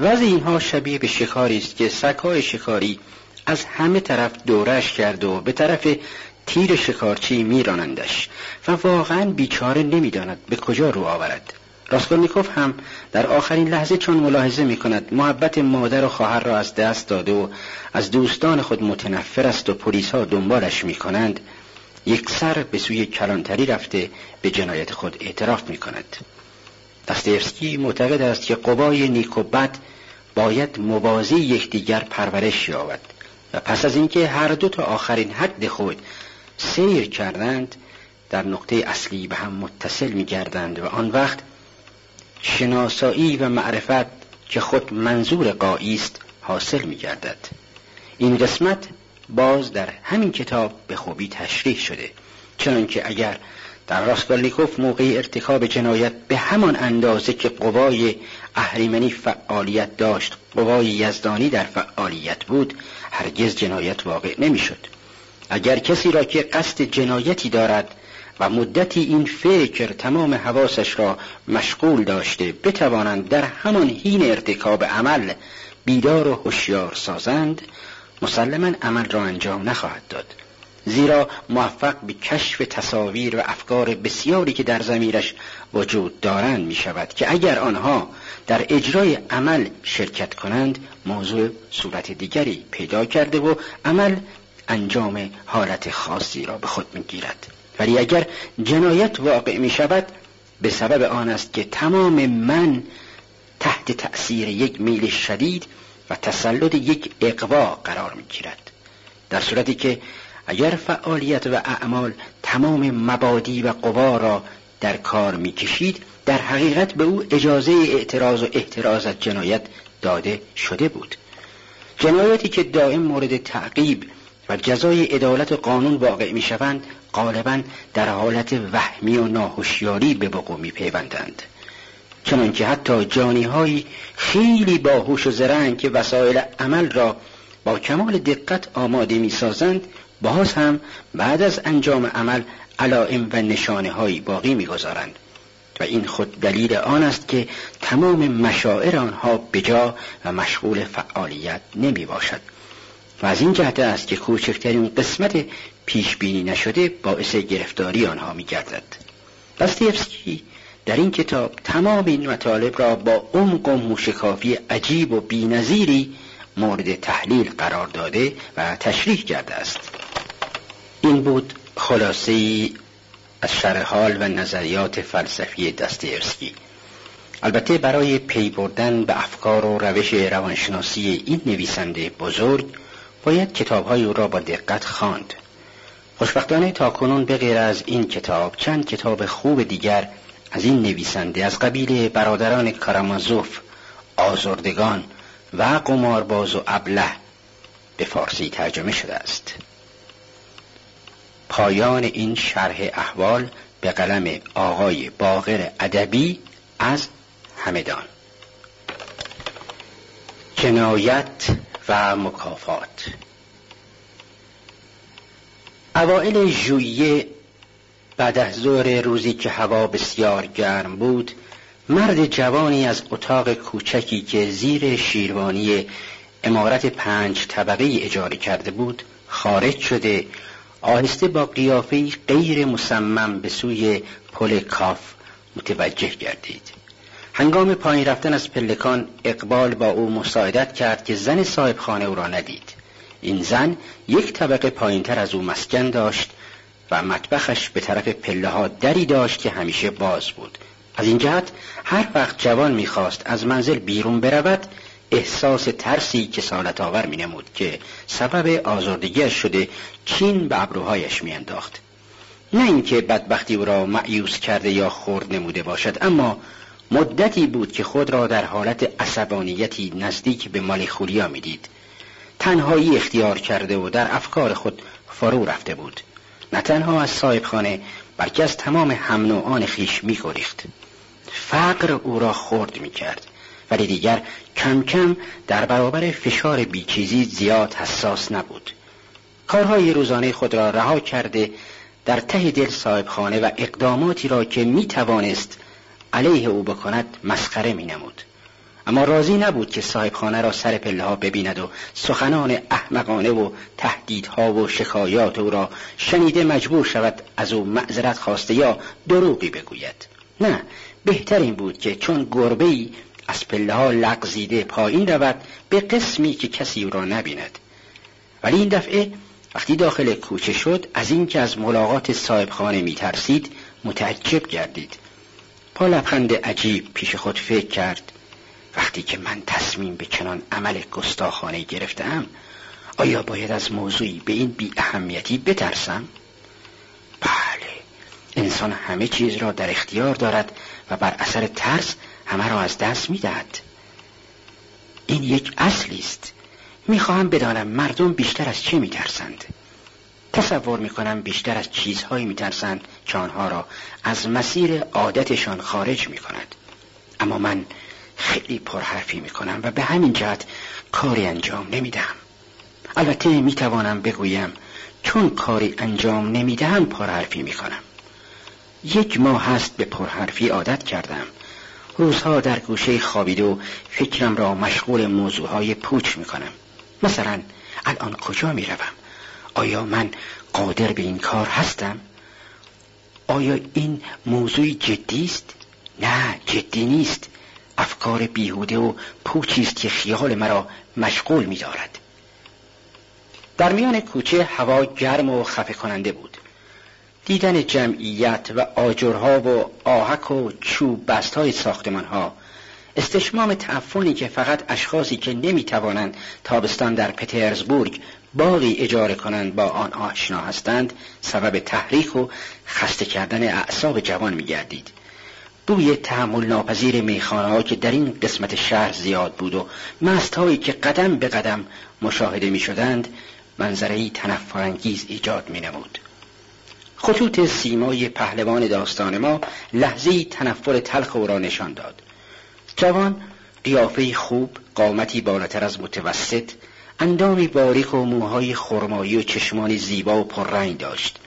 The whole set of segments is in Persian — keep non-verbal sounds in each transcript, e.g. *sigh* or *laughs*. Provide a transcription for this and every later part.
وضع اینها شبیه به شکاری است که سگهای شکاری از همه طرف دورش کرد و به طرف تیر شکارچی میرانندش و واقعا بیچاره نمی‌داند به کجا رو آورد. راسکولنیکوف هم در آخرین لحظه چون ملاحظه می کند محبت مادر و خواهر را از دست داده و از دوستان خود متنفر است و پلیس ها دنبالش می کنند یک سر به سوی کلانتری رفته به جنایت خود اعتراف می کند دستیفسکی معتقد است که قبای نیک و بد باید موازی یکدیگر پرورش یابد. و پس از اینکه هر دو تا آخرین حد خود سیر کردند در نقطه اصلی به هم متصل می گردند و آن وقت شناسایی و معرفت که خود منظور قایی است حاصل می گردد این قسمت باز در همین کتاب به خوبی تشریح شده. چنانکه اگر در راستگالنیکوف موقع ارتکاب جنایت به همان اندازه که قوای اهریمنی فعالیت داشت قوای یزدانی در فعالیت بود هرگز جنایت واقع نمی‌شد. اگر کسی را که قصد جنایتی دارد و مدتی این فکر تمام حواسش را مشغول داشته بتوانند در همان حین ارتکاب عمل بیدار و هوشیار سازند مسلما عمل را انجام نخواهد داد. زیرا موفق به کشف تصاویر و افکار بسیاری که در زمیرش وجود دارند می شود که اگر آنها در اجرای عمل شرکت کنند موضوع صورت دیگری پیدا کرده و عمل انجام حالت خاصی را به خود می گیرد ولی اگر جنایت واقع می شود به سبب آن است که تمام من تحت تأثیر یک میل شدید و تسلط یک اقوا قرار می گیرد در صورتی که اگر فعالیت و اعمال تمام مبادی و قوا را در کار می کشید در حقیقت به او اجازه اعتراض و احتراز از جنایت داده شده بود. جنایاتی که دائم مورد تعقیب و جزای عدالت و قانون واقع می شوند غالبا در حالت وهمی و ناهوشیاری به وقوع می پیوندند چنانکه حتی جانی خیلی باهوش و زرنگ که وسایل عمل را با کمال دقت آماده می سازند باز هم بعد از انجام عمل علائم و نشانه هایی باقی می‌گذارند. و این خود دلیل آن است که تمام مشاعر آنها بجا و مشغول فعالیت نمی باشد. و از این جهت است که کوچکترین قسمت پیش بینی نشده باعث گرفتاری آنها می گردد دستیفسکی در این کتاب تمام این مطالب را با عمق و موشکافی عجیب و بینظیری مورد تحلیل قرار داده و تشریح کرده است. این بود خلاصه از شرح حال و نظریات فلسفی دستیرسکی البته برای پی بردن به افکار و روش روانشناسی این نویسنده بزرگ باید کتابهای او را با دقت خواند. خوشبختانه تا کنون به غیر از این کتاب چند کتاب خوب دیگر از این نویسنده از قبیل برادران کارامازوف آزردگان و قمارباز و ابله به فارسی ترجمه شده است پایان این شرح احوال به قلم آقای باغر ادبی از همدان. جنایت و مکافات. اوائل ژوئیه بعد از ظهر روزی که هوا بسیار گرم بود مرد جوانی از اتاق کوچکی که زیر شیروانی امارت پنج طبقه اجاره کرده بود خارج شده آهسته با قیافه غیر مصمم به سوی پل کاف متوجه گردید. هنگام پایین رفتن از پلکان اقبال با او مساعدت کرد که زن صاحب خانه او را ندید. این زن یک طبقه پایین تر از او مسکن داشت و مطبخش به طرف پله ها دری داشت که همیشه باز بود. از این جهت هر وقت جوان می‌خواست از منزل بیرون برود احساس ترسی که سالت آور می نمود که سبب آزردگیش شده چین به ابروهایش میانداخت. نه اینکه بدبختی او را معیوس کرده یا خورد نموده باشد اما مدتی بود که خود را در حالت عصبانیتی نزدیک به مالیخولیا می‌دید. تنهایی اختیار کرده و در افکار خود فرو رفته بود. نه تنها از صاحب خانه بلکه از تمام هم آن خیش میگریخت. فقر او را خورد می‌کرد. ولی دیگر کم کم در برابر فشار بیچیزی زیاد حساس نبود. کارهای روزانه خود را رها کرده در ته دل صاحب خانه و اقداماتی را که می توانست علیه او بکند مسخره می نمود اما راضی نبود که صاحب خانه را سر پله ها ببیند و سخنان احمقانه و تهدیدها و شکایات او را شنیده مجبور شود از او معذرت خواسته یا دروغی بگوید. نه بهتر این بود که چون گربه ای از پله ها لغزیده پایین رود به قسمی که کسی او را نبیند ولی این دفعه وقتی داخل کوچه شد از اینکه از ملاقات صاحب خانه می ترسید متعجب گردید با لبخند عجیب پیش خود فکر کرد وقتی که من تصمیم به چنان عمل گستاخانه گرفتم آیا باید از موضوعی به این بی اهمیتی بترسم؟ بله انسان همه چیز را در اختیار دارد و بر اثر ترس همه را از دست می‌دهد. این یک اصلی است. می‌خواهم بدانم مردم بیشتر از چه میترسند؟ تصور می‌کنم بیشتر از چیزهایی میترسند که آنها را از مسیر عادتشان خارج می‌کند. اما من خیلی پرحرفی می‌کنم و به همین جهت کاری انجام نمی‌دهم. البته می‌توانم بگویم چون کاری انجام نمی‌دهم پرحرفی می‌کنم. یک ماه هست به پرحرفی عادت کردم. روزها در گوشه و فکرم را مشغول موضوعهای پوچ می‌کنم. مثلا الان کجا می‌روم؟ آیا من قادر به این کار هستم؟ آیا این موضوع جدی است؟ نه جدی نیست. افکار بیهوده و پوچی است که خیال مرا مشغول می‌دارد. در میان کوچه هوا گرم و خفه کننده بود. دیدن جمعیت و آجرها و آهک و چوب بست های استشمام تعفنی که فقط اشخاصی که نمی‌توانند تابستان در پترزبورگ باقی اجاره کنند با آن آشنا هستند سبب تحریک و خسته کردن اعصاب جوان میگردید بوی تحمل ناپذیر میخانه ها که در این قسمت شهر زیاد بود و مست هایی که قدم به قدم مشاهده می شدند منظره تنفرانگیز ایجاد می نمود. خطوط سیمای پهلوان داستان ما لحظه تنفر تلخ او را نشان داد. جوان قیافه خوب قامتی بالاتر از متوسط اندامی باریک و موهای خرمایی و چشمانی زیبا و پررنگ داشت.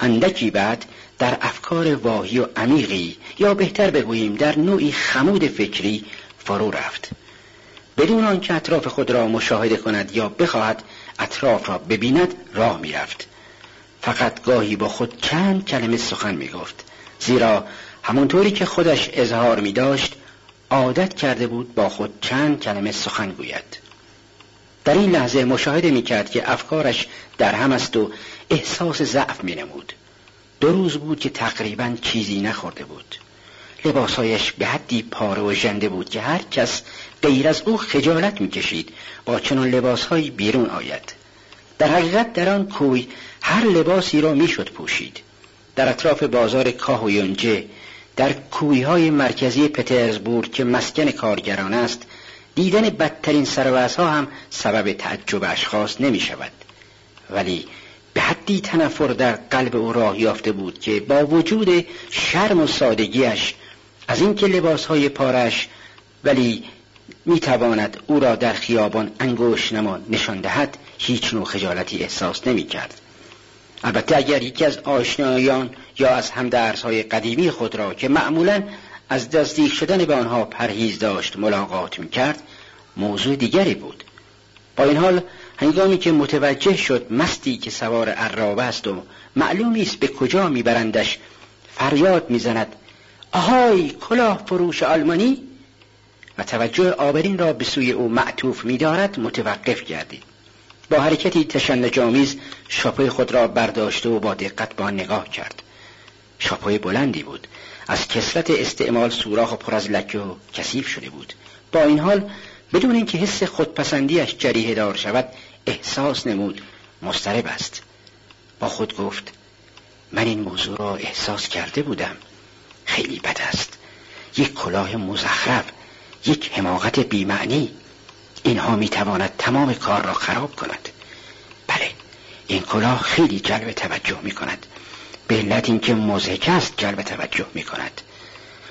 اندکی بعد در افکار واهی و عمیقی یا بهتر بگوییم در نوعی خمود فکری فرو رفت. بدون آنکه اطراف خود را مشاهده کند یا بخواهد اطراف را ببیند راه می‌رفت. فقط گاهی با خود چند کلمه سخن می‌گفت. زیرا همونطوری که خودش اظهار می داشت عادت کرده بود با خود چند کلمه سخن گوید. در این لحظه مشاهده می کرد که افکارش در هم است و احساس ضعف می نمود دو روز بود که تقریبا چیزی نخورده بود. لباسهایش به حدی پاره و ژنده بود که هر کس غیر از او خجالت می‌کشید با چنان لباسهایی بیرون آید. در حقیقت در آن کوی هر لباسی را می‌شد پوشید در اطراف بازار کاه و یونجه در کویهای مرکزی پترزبورگ که مسکن کارگران است دیدن بدترین ها هم سبب تعجب اشخاص نمی شود ولی به حدی تنفر در قلب او راه یافته بود که با وجود شرم و سادگیش از اینکه لباسهای پارش ولی می‌تواند او را در خیابان انگوش نما نشان دهد هیچ نوع خجالتی احساس نمی کرد. البته اگر یکی از آشنایان یا از همدرسهای قدیمی خود را که معمولا از دستیک شدن به آنها پرهیز داشت ملاقات می کرد موضوع دیگری بود. با این حال هنگامی که متوجه شد مستی که سوار عرابه است و معلومی است به کجا میبرندش فریاد می‌زند آهای کلاه فروش آلمانی! و توجه آبرین را به سوی او معطوف میدارد متوقف گردید. با حرکتی تشنجآمیز شاپوی خود را برداشته و با دقت با نگاه کرد. شاپوی بلندی بود. از کسرت استعمال سوراخ و پر از لکه و کثیف شده بود. با این حال بدون اینکه حس خودپسندیش جریه دار شود احساس نمود. مسترب است. با خود گفت من این موضوع را احساس کرده بودم. خیلی بد است. یک کلاه مزخرف یک حماقت بیمعنی. اینها می‌تواند تمام کار را خراب کند. بله این کلاه خیلی جلب توجه می کند به علت اینکه مزهک است جلب توجه می کند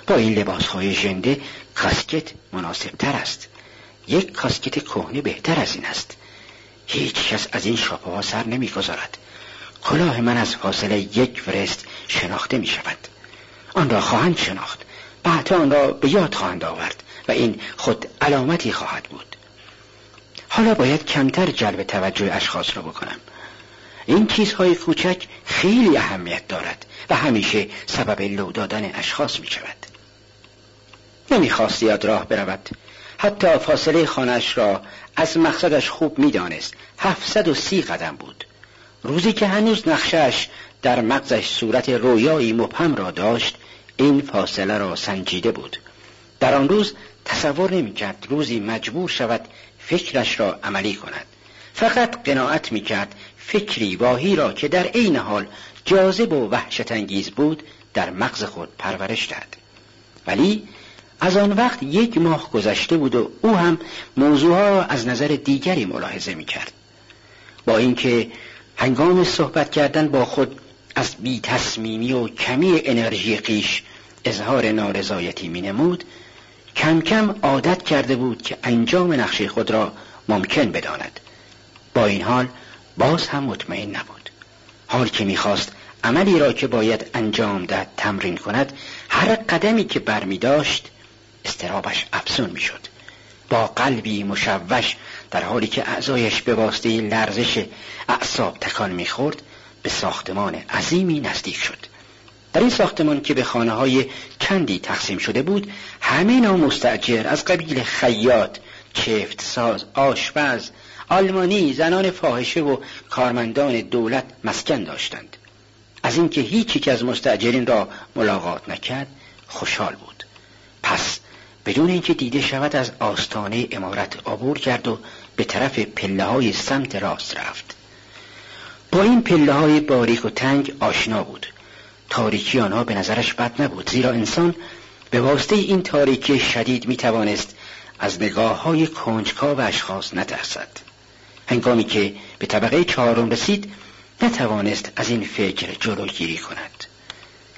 با این لباس های ژنده کاسکت مناسب تر است. یک کاسکت کهنه بهتر از این است. هیچ کس از این شاپه سر نمی‌گذارد. کلاه من از فاصله یک ورست شناخته می شود آن را خواهند شناخت. بعد آن را به یاد خواهند آورد و این خود علامتی خواهد بود. حالا باید کمتر جلب توجه اشخاص را بکنم. این چیزهای کوچک خیلی اهمیت دارد و همیشه سبب لو دادن اشخاص می شود نمی‌خواست یاد راه برود. حتی فاصله خانش را از مقصدش خوب می‌دانست. هفتصد و سی قدم بود. روزی که هنوز نقشش در مغزش صورت رویایی مبهم را داشت این فاصله را سنجیده بود. در آن روز تصور نمی‌کرد روزی مجبور شود فکرش را عملی کند فقط قناعت می‌کرد فکری واهی را که در عین حال جاذب و وحشت انگیز بود در مغز خود پرورش داد ولی از آن وقت یک ماه گذشته بود و او هم موضوعها را از نظر دیگری ملاحظه می کرد. با اینکه هنگام صحبت کردن با خود از بی تصمیمی و کمی انرژی قیش اظهار نارضایتی می نمود کم کم عادت کرده بود که انجام نقشه خود را ممکن بداند. با این حال باز هم مطمئن نبود. حال که می‌خواست عملی را که باید انجام دهد تمرین کند هر قدمی که برمی داشت استرابش افزون می‌شد. با قلبی مشوش در حالی که اعضایش به واسطه لرزش اعصاب تکان می‌خورد به ساختمان عظیمی نزدیک شد. در این ساختمان که به خانه های چندی تقسیم شده بود همه نوع مستجر از قبیل خیاط چفت ساز آشپز آلمانی زنان فاحشه و کارمندان دولت مسکن داشتند. از اینکه هیچ یک از مستجرین را ملاقات نکرد خوشحال بود. پس بدون اینکه دیده شود از آستانه امارت عبور کرد و به طرف پله های سمت راست رفت. با این پله های باریک و تنگ آشنا بود. تاریکی آنها به نظرش بد نبود زیرا انسان به واسطه این تاریکی شدید می توانست از نگاه های و اشخاص نترسد. هنگامی که به طبقه چهارم رسید نتوانست از این فکر جلوگیری کند.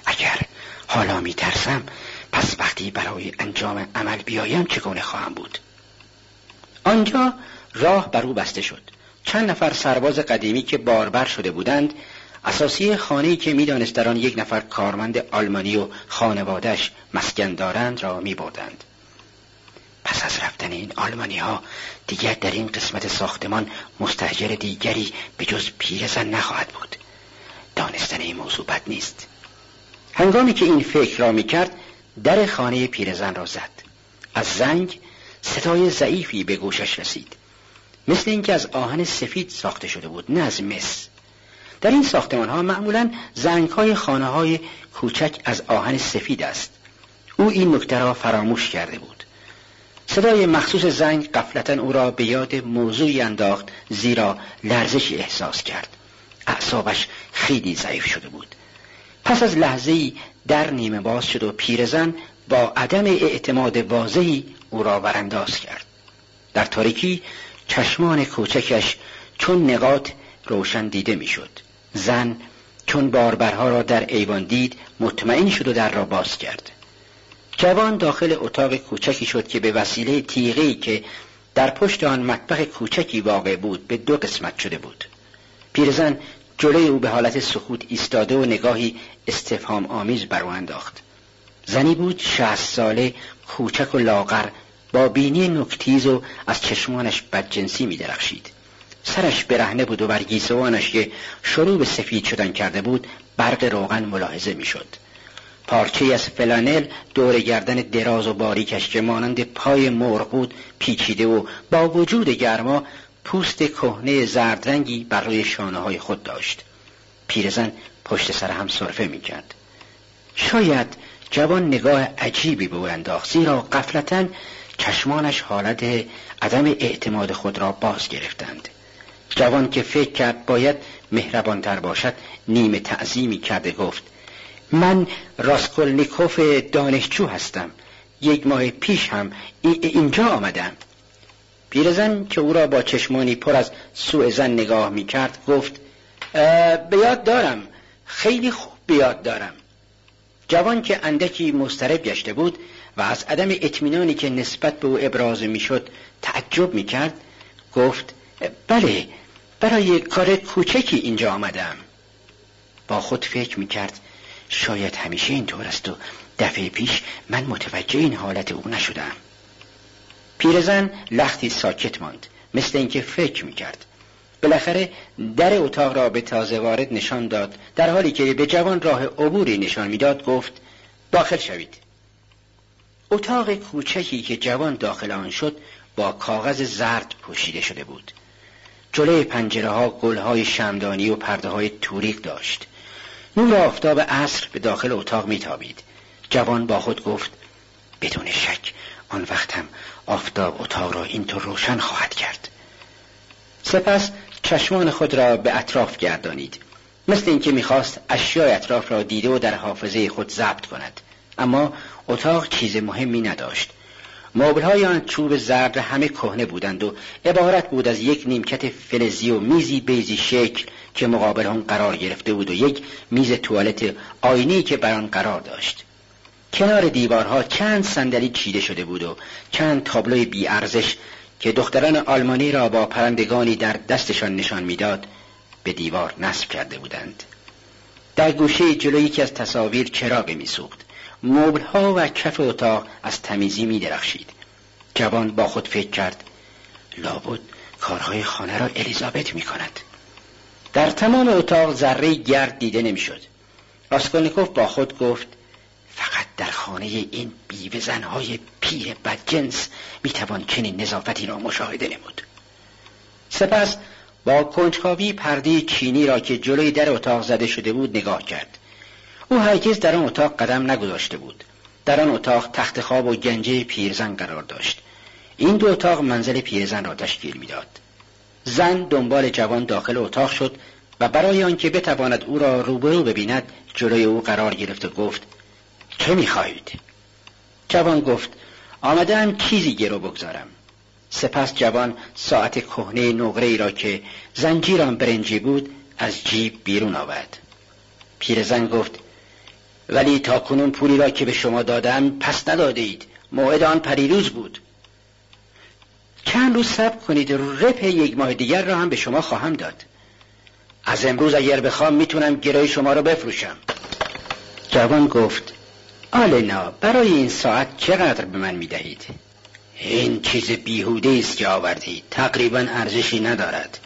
اگر حالا می ترسم پس وقتی برای انجام عمل بیایم چگونه خواهم بود؟ آنجا راه بر او بسته شد. چند نفر سرباز قدیمی که باربر شده بودند اساسی خانه‌ای که می‌دانست در آن یک نفر کارمند آلمانی و خانوادش مسکن دارند را می بردند. پس از رفتن این آلمانی ها دیگر در این قسمت ساختمان مستجر دیگری به جز پیرزن نخواهد بود. دانستن این موضوع بد نیست. هنگامی که این فکر را می کرد در خانه پیرزن را زد. از زنگ صدای ضعیفی به گوشش رسید. مثل اینکه از آهن سفید ساخته شده بود نه از مس. در این ساختمان ها معمولا زنگ های خانه های کوچک از آهن سفید است. او این نکته را فراموش کرده بود. صدای مخصوص زنگ قفلتا او را به یاد موضوعی انداخت زیرا لرزشی احساس کرد. اعصابش خیلی ضعیف شده بود. پس از لحظه در نیمه باز شد و پیرزن با عدم اعتماد واضحی او را ورانداز کرد. در تاریکی چشمان کوچکش چون نقاط روشن دیده می‌شد. زن چون باربرها را در ایوان دید مطمئن شد و در را باز کرد. جوان داخل اتاق کوچکی شد که به وسیله تیغه‌ای که در پشت آن مطبخ کوچکی واقع بود به دو قسمت شده بود. پیرزن جلوی او به حالت سکوت ایستاده و نگاهی استفهام آمیز بر او انداخت. زنی بود شهست ساله کوچک و لاغر با بینی نکتیز و از چشمانش بدجنسی می درخشید. سرش برهنه بود و بر گیسوانش که شروع به سفید شدن کرده بود برق روغن ملاحظه می‌شد. پارچه از فلانل دور گردن دراز و باریکش که مانند پای مرغ بود پیچیده و با وجود گرما پوست کهنه زردرنگی بر روی شانه های خود داشت. پیرزن پشت سر هم صرفه می کرد شاید جوان نگاه عجیبی به او انداخت زیرا قفلتا چشمانش حالت عدم اعتماد خود را باز گرفتند. جوان که فکر کرد باید مهربانتر باشد نیمه تعظیمی کرده گفت من راسکولنیکوف دانشجو هستم. یک ماه پیش هم اینجا آمدم. پیرزن که او را با چشمانی پر از سوء زن نگاه می کرد گفت به یاد دارم. خیلی خوب به یاد دارم. جوان که اندکی مسترب گشته بود و از عدم اطمینانی که نسبت به او ابراز می‌شد تعجب می کرد گفت بله برای کار کوچکی اینجا آمدم. با خود فکر می کرد شاید همیشه اینطور است و دفعه پیش من متوجه این حالت او نشدم. پیرزن لختی ساکت ماند مثل اینکه فکر می‌کرد. بالاخره در اتاق را به تازه وارد نشان داد. در حالی که به جوان راه عبوری نشان می‌داد گفت داخل شوید. اتاق کوچکی که جوان داخل آن شد با کاغذ زرد پوشیده شده بود. جلوی پنجره ها گل های شمدانی و پرده های توریق داشت. نور آفتاب عصر به داخل اتاق میتابید. جوان با خود گفت بدون شک آن وقت هم آفتاب اتاق را اینطور روشن خواهد کرد. سپس چشمان خود را به اطراف گردانید. مثل اینکه می‌خواست اشیاء اطراف را دیده و در حافظه خود ضبط کند. اما اتاق چیز مهمی نداشت. های آن چوب زرد همه کهنه بودند و عبارت بود از یک نیمکت فلزی و میزی بیزی شکل که مقابل آن قرار گرفته بود و یک میز توالت آینی که بر آن قرار داشت. کنار دیوارها چند صندلی چیده شده بود و چند تابلوی بیارزش که دختران آلمانی را با پرندگانی در دستشان نشان می‌داد به دیوار نصب کرده بودند. در گوشه جلوی یکی از تصاویر چراغی میسوخت. ها و کف اتاق از تمیزی می درخشید جوان با خود فکر کرد لابد کارهای خانه را الیزابت می کند در تمام اتاق ذره گرد دیده نمی‌شد. راسکولنیکوف با خود گفت فقط در خانه این بیوه زنهای پیر بدجنس می‌توان چنین نظافتی را مشاهده نمود. سپس با کنجکاوی پرده چینی را که جلوی در اتاق زده شده بود نگاه کرد. او هرگز در آن اتاق قدم نگذاشته بود. در آن اتاق تخت خواب و گنجه پیرزن قرار داشت. این دو اتاق منزل پیرزن را تشکیل می‌داد. زن دنبال جوان داخل اتاق شد و برای آنکه بتواند او را روبرو ببیند جلوی او قرار گرفت و گفت چه می‌خواهید؟ جوان گفت آمدم چیزی گرو بگذارم. سپس جوان ساعت کهنه نقره را که زنجیر برنجی بود از جیب بیرون آورد. پیرزن گفت ولی تا کنون پولی را که به شما دادم پس نداده اید موعد آن پریروز بود. چند روز صبر کنید رپ یک ماه دیگر را هم به شما خواهم داد. از امروز اگر بخوام می‌تونم گرای شما را بفروشم. جوان گفت آلنا برای این ساعت چقدر به من می‌دهید؟ این چیز بیهوده است که آوردید تقریبا ارزشی ندارد.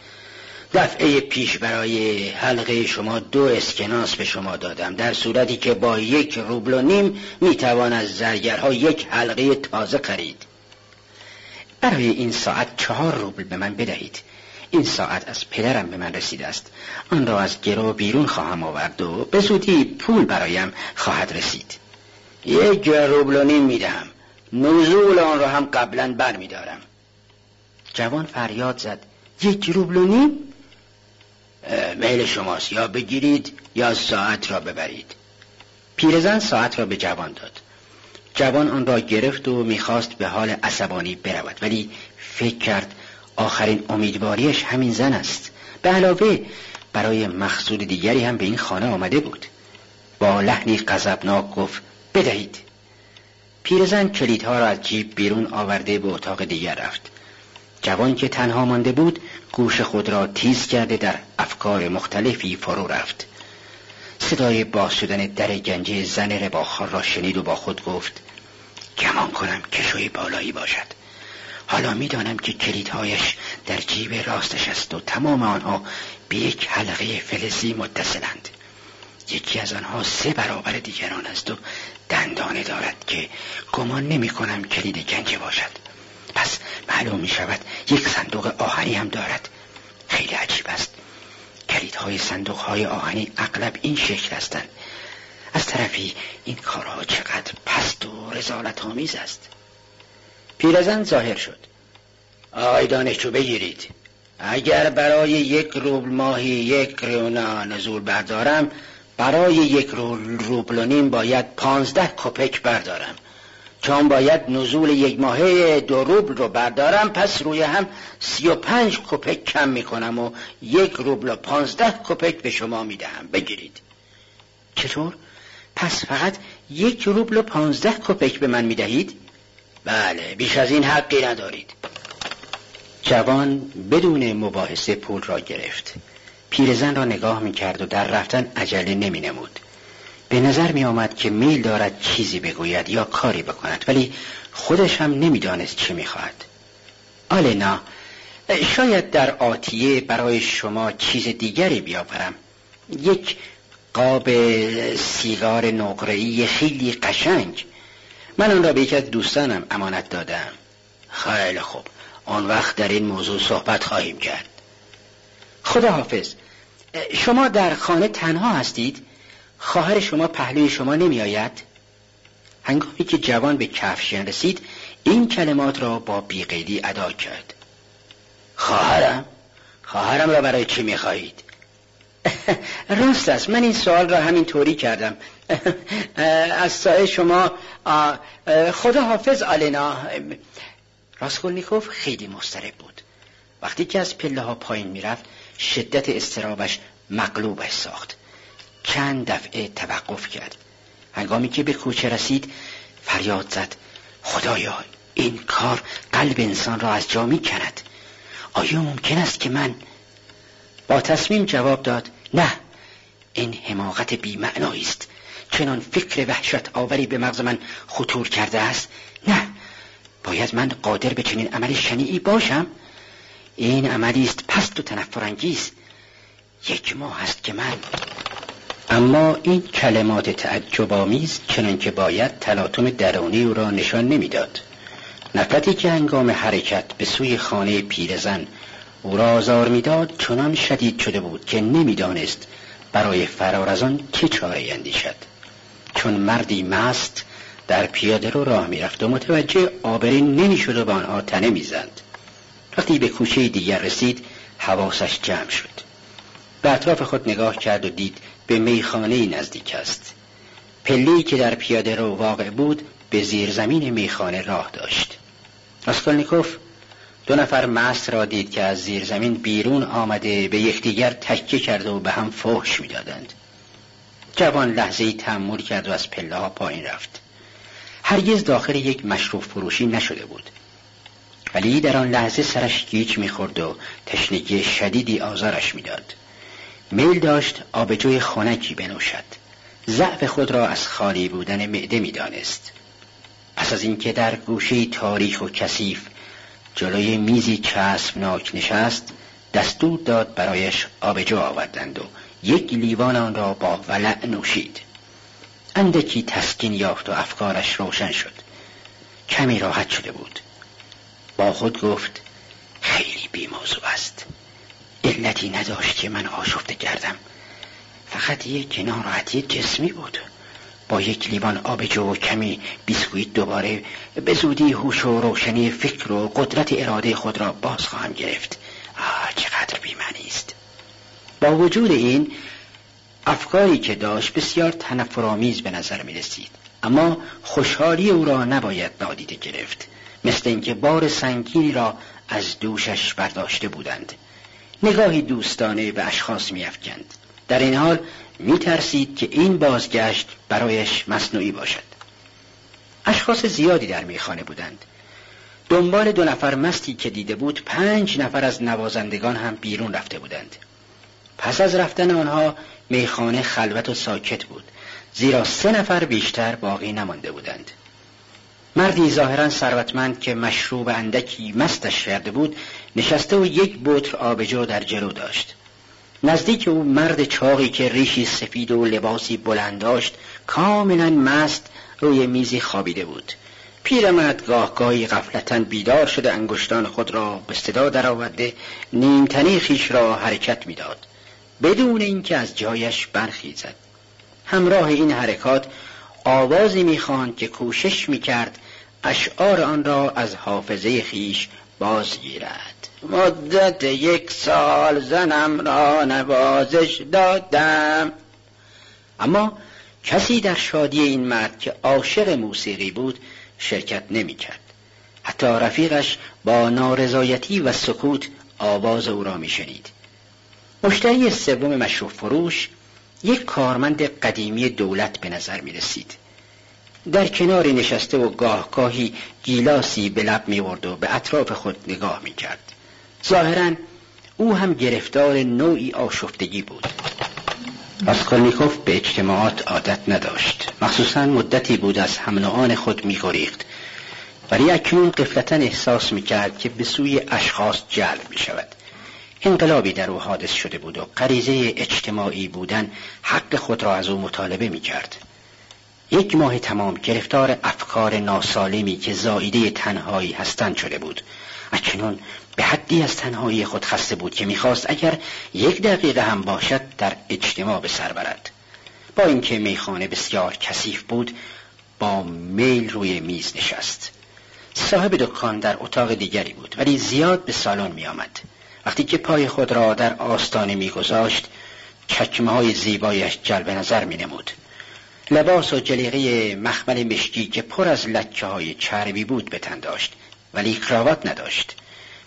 دفعه پیش برای حلقه شما دو اسکناس به شما دادم در صورتی که با یک روبل و نیم می‌توان از زرگرها یک حلقه تازه خرید. برای این ساعت چهار روبل به من بدهید. این ساعت از پدرم به من رسیده است. آن را از گرو بیرون خواهم آورد و به زودی پول برایم خواهد رسید. یک روبل و نیم می‌دهم. نزول آن را هم قبلا بر میدارم جوان فریاد زد. یک روبل و نیم؟ میل شماست. یا بگیرید یا ساعت را ببرید. پیرزن ساعت را به جوان داد. جوان آن را گرفت و می‌خواست به حال عصبانی برود. ولی فکر کرد آخرین امیدواریش همین زن است. به علاوه برای مقصود دیگری هم به این خانه آمده بود. با لحنی غضبناک گفت بدهید. پیرزن کلیدها را از جیب بیرون آورده به اتاق دیگر رفت. جوان که تنها مانده بود گوش خود را تیز کرده در افکار مختلفی فرو رفت. صدای باز شدن در گنجه زن رباخار را شنید و با خود گفت گمان کنم کشوی بالایی باشد. حالا می‌دانم که کلیدهایش در جیب راستش است و تمام آنها به یک حلقه فلزی متصلند. یکی از آنها سه برابر دیگران است و دندانه دارد که گمان نمی کنم کلید گنجه باشد. پس معلوم می شود یک صندوق آهنی هم دارد. خیلی عجیب است. کلیدهای صندوق های آهنی اغلب این شکل هستند. از طرفی این کارها چقدر پست و رزالت آمیز است پیرزن ظاهر شد. آقای دانشجو بگیرید. اگر برای یک روبل ماهی یک رونا نزول بردارم برای یک روبل و نیم باید پانزده کپک بردارم. چون باید نزول یک ماهه دو روبل رو بردارم پس روی هم سی و پنج کپک کم می‌کنم و یک روبل و پانزده کپک به شما می‌دهم. بگیرید. چطور؟ پس فقط یک روبل و پانزده کپک به من می‌دهید؟ بله بیش از این حقی ندارید. جوان بدون مباحثه پول را گرفت. پیرزن را نگاه می‌کرد و در رفتن عجله نمی نمود به نظر می آمد که میل دارد چیزی بگوید یا کاری بکند ولی خودش هم نمی‌دانست چه می‌خواهد. آلنا شاید در آتیه برای شما چیز دیگری بیاورم. یک قاب سیگار نقره‌ای خیلی قشنگ. من آن را به یکی از دوستانم امانت دادم. خیلی خوب. آن وقت در این موضوع صحبت خواهیم کرد. خدا حافظ شما در خانه تنها هستید؟ خواهر شما پهلوی شما نمی آید هنگامی که جوان به کفشین رسید این کلمات را با بیقیدی ادا کرد. خواهرم خواهرم را برای چی می‌خواهید؟ *laughs* راست است من این سوال را همین طوری کردم. *laughs* از سایه شما خدا حافظ آلنا. راسکولنیکوف خیلی مسترب بود. وقتی که از پله ها پایین می‌رفت شدت استرابش مغلوبش ساخت چند دفعه توقف کرد. هنگامی که به کوچه رسید فریاد زد. خدایا این کار قلب انسان را از جا می کند آیا ممکن است که من با تصمیم جواب داد؟ نه این حماقت بیمعنایی است. چنان فکر وحشت آوری به مغز من خطور کرده است؟ نه باید من قادر به چنین عمل شنیعی باشم. این عملی است پست و تنفرانگیز. یک ماه است که من اما این کلمات تعجب آمیز چنان که باید تلاطم درونی او را نشان نمی‌داد. نفرتی که هنگام حرکت به سوی خانه پیرزن او را آزار می‌داد چنان شدید شده بود که نمی‌دانست برای فرار از آن چه چاره اندیشد. چون مردی مست در پیاده رو راه می‌رفت و متوجه آبرین نمی‌شد و به آنها تنه می‌زد. وقتی به کوچه دیگر رسید حواسش جمع شد. به اطراف خود نگاه کرد و دید به میخانه نزدیک است. پلهی که در پیاده رو واقع بود به زیر زمین میخانه راه داشت. راسکولنیکوف دو نفر مست را دید که از زیر زمین بیرون آمده به یکدیگر تکیه کرده و به هم فحش می‌دادند. جوان لحظه ای کرد و از پله ها پایین رفت. هرگز داخل یک مشروب فروشی نشده بود. ولی در آن لحظه سرش گیج می‌خورد و تشنگی شدیدی آزارش می‌داد. میل داشت آبجوی خنکی بنوشد. ضعف خود را از خالی بودن معده می‌دانست. پس از اینکه در گوشه تاریخ و کثیف جلوی میزی چسبناک نشست دستور داد برایش آبجو آوردند و یک لیوان آن را با ولع نوشید. اندکی تسکین یافت و افکارش روشن شد. کمی راحت شده بود. با خود گفت خیلی بیموضوع است. علتی نداشت که من آشفته کردم. فقط یک ناراحتی جسمی بود. با یک لیوان آبجو و کمی بیسکویت دوباره به زودی هوش و روشنی فکر و قدرت اراده خود را باز خواهم گرفت. آه چقدر بیمنی است. با وجود این افکاری که داشت بسیار تنفرآمیز به نظر می رسید. اما خوشحالی او را نباید نادیده گرفت. مثل اینکه بار سنگینی را از دوشش برداشته بودند. نگاهی دوستانه به اشخاص میافکند. در این حال میترسید که این بازگشت برایش مصنوعی باشد. اشخاص زیادی در میخانه بودند. دنبال دو نفر مستی که دیده بود پنج نفر از نوازندگان هم بیرون رفته بودند. پس از رفتن آنها میخانه خلوت و ساکت بود زیرا سه نفر بیشتر باقی نمانده بودند. مردی ظاهرا ثروتمند که مشروب اندکی مستش کرده بود نشسته و یک بطر آبجو در جلو داشت. نزدیک او مرد چاقی که ریشی سفید و لباسی بلند داشت کاملا مست روی میزی خوابیده بود. پیرمرد گاهگاهی غفلتا بیدار شده انگشتان خود را به صدا درآورده نیمتنی خیش را حرکت می‌داد. بدون اینکه از جایش برخیزد. همراه این حرکات آوازی می‌خواند که کوشش می‌کرد اشعار آن را از حافظه خیش بازگیرد مدت یک سال زنم را نوازش دادم اما کسی در شادی این مرد که عاشق موسیقی بود شرکت نمی‌کرد. حتی رفیقش با نارضایتی و سکوت آواز او را میشنید مشتری سوم مشروب فروش یک کارمند قدیمی دولت به نظر می رسید. در کناری نشسته و گاهگاهی گیلاسی به لب می و به اطراف خود نگاه می کرد. ظاهرا او هم گرفتار نوعی آشفتگی بود. راسکولنیکوف به اجتماعات عادت نداشت. مخصوصا مدتی بود از هم خود می گریخت. ولی اکنون قفلتا احساس می‌کرد که به سوی اشخاص جلب می شود انقلابی در او حادث شده بود و غریزه اجتماعی بودن حق خود را از او مطالبه می کرد. یک ماه تمام گرفتار افکار ناسالمی که زایده تنهایی هستند شده بود اکنون به حدی از تنهایی خود خسته بود که می‌خواست اگر یک دقیقه هم باشد در اجتماع به سر برد با اینکه میخانه بسیار کثیف بود با میل روی میز نشست صاحب دکان در اتاق دیگری بود ولی زیاد به سالن می آمد. وقتی که پای خود را در آستانه میگذاشت چکمه های زیبایش جلب نظر می نمود. لباس و جلیقه مخمل مشکی که پر از لکه های چربی بود به تن داشت ولی کراوات نداشت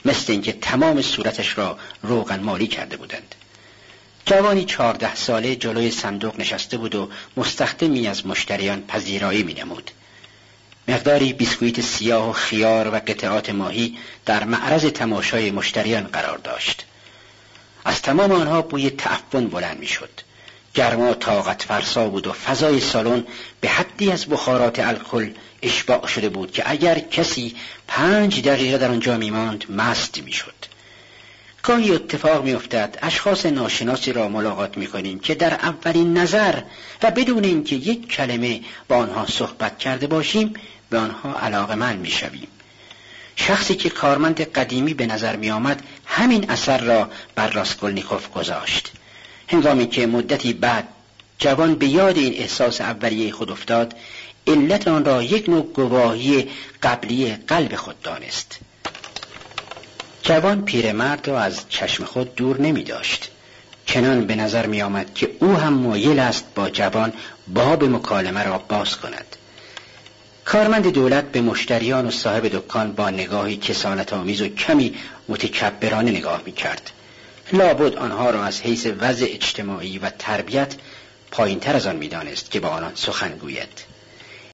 مثل اینکه تمام صورتش را روغن مالی کرده بودند. جوانی چهارده ساله جلوی صندوق نشسته بود و مستخدمی از مشتریان پذیرایی می نمود. مقداری بیسکویت سیاه و خیار و قطعات ماهی در معرض تماشای مشتریان قرار داشت. از تمام آنها بوی تعفن بلند می‌شد. گرما طاقت فرسا بود و فضای سالن به حدی از بخارات الکل اشباع شده بود که اگر کسی پنج دقیقه در آنجا میماند مست می‌شد. گاهی اتفاق میافتد اشخاص ناشناسی را ملاقات می‌کنیم که در اولین نظر و بدون اینکه یک کلمه با آنها صحبت کرده باشیم به آنها علاقه من می‌شویم. شخصی که کارمند قدیمی به نظر می آمد همین اثر را بر راسکولنیکوف گذاشت. هنگامی که مدتی بعد جوان به یاد این احساس اولیه خود افتاد علت آن را یک نوع گواهی قبلی قلب خود دانست. جوان پیرمرد را از چشم خود دور نمی داشت. چنان به نظر می آمد که او هم مایل است با جوان باب مکالمه را باز کند. کارمند دولت به مشتریان و صاحب دکان با نگاهی کسانت آمیز و کمی متکبرانه نگاه می کرد. لابد آنها را از حیث وضع اجتماعی و تربیت پایین تر از آن می‌دانست که با آنان سخن گوید.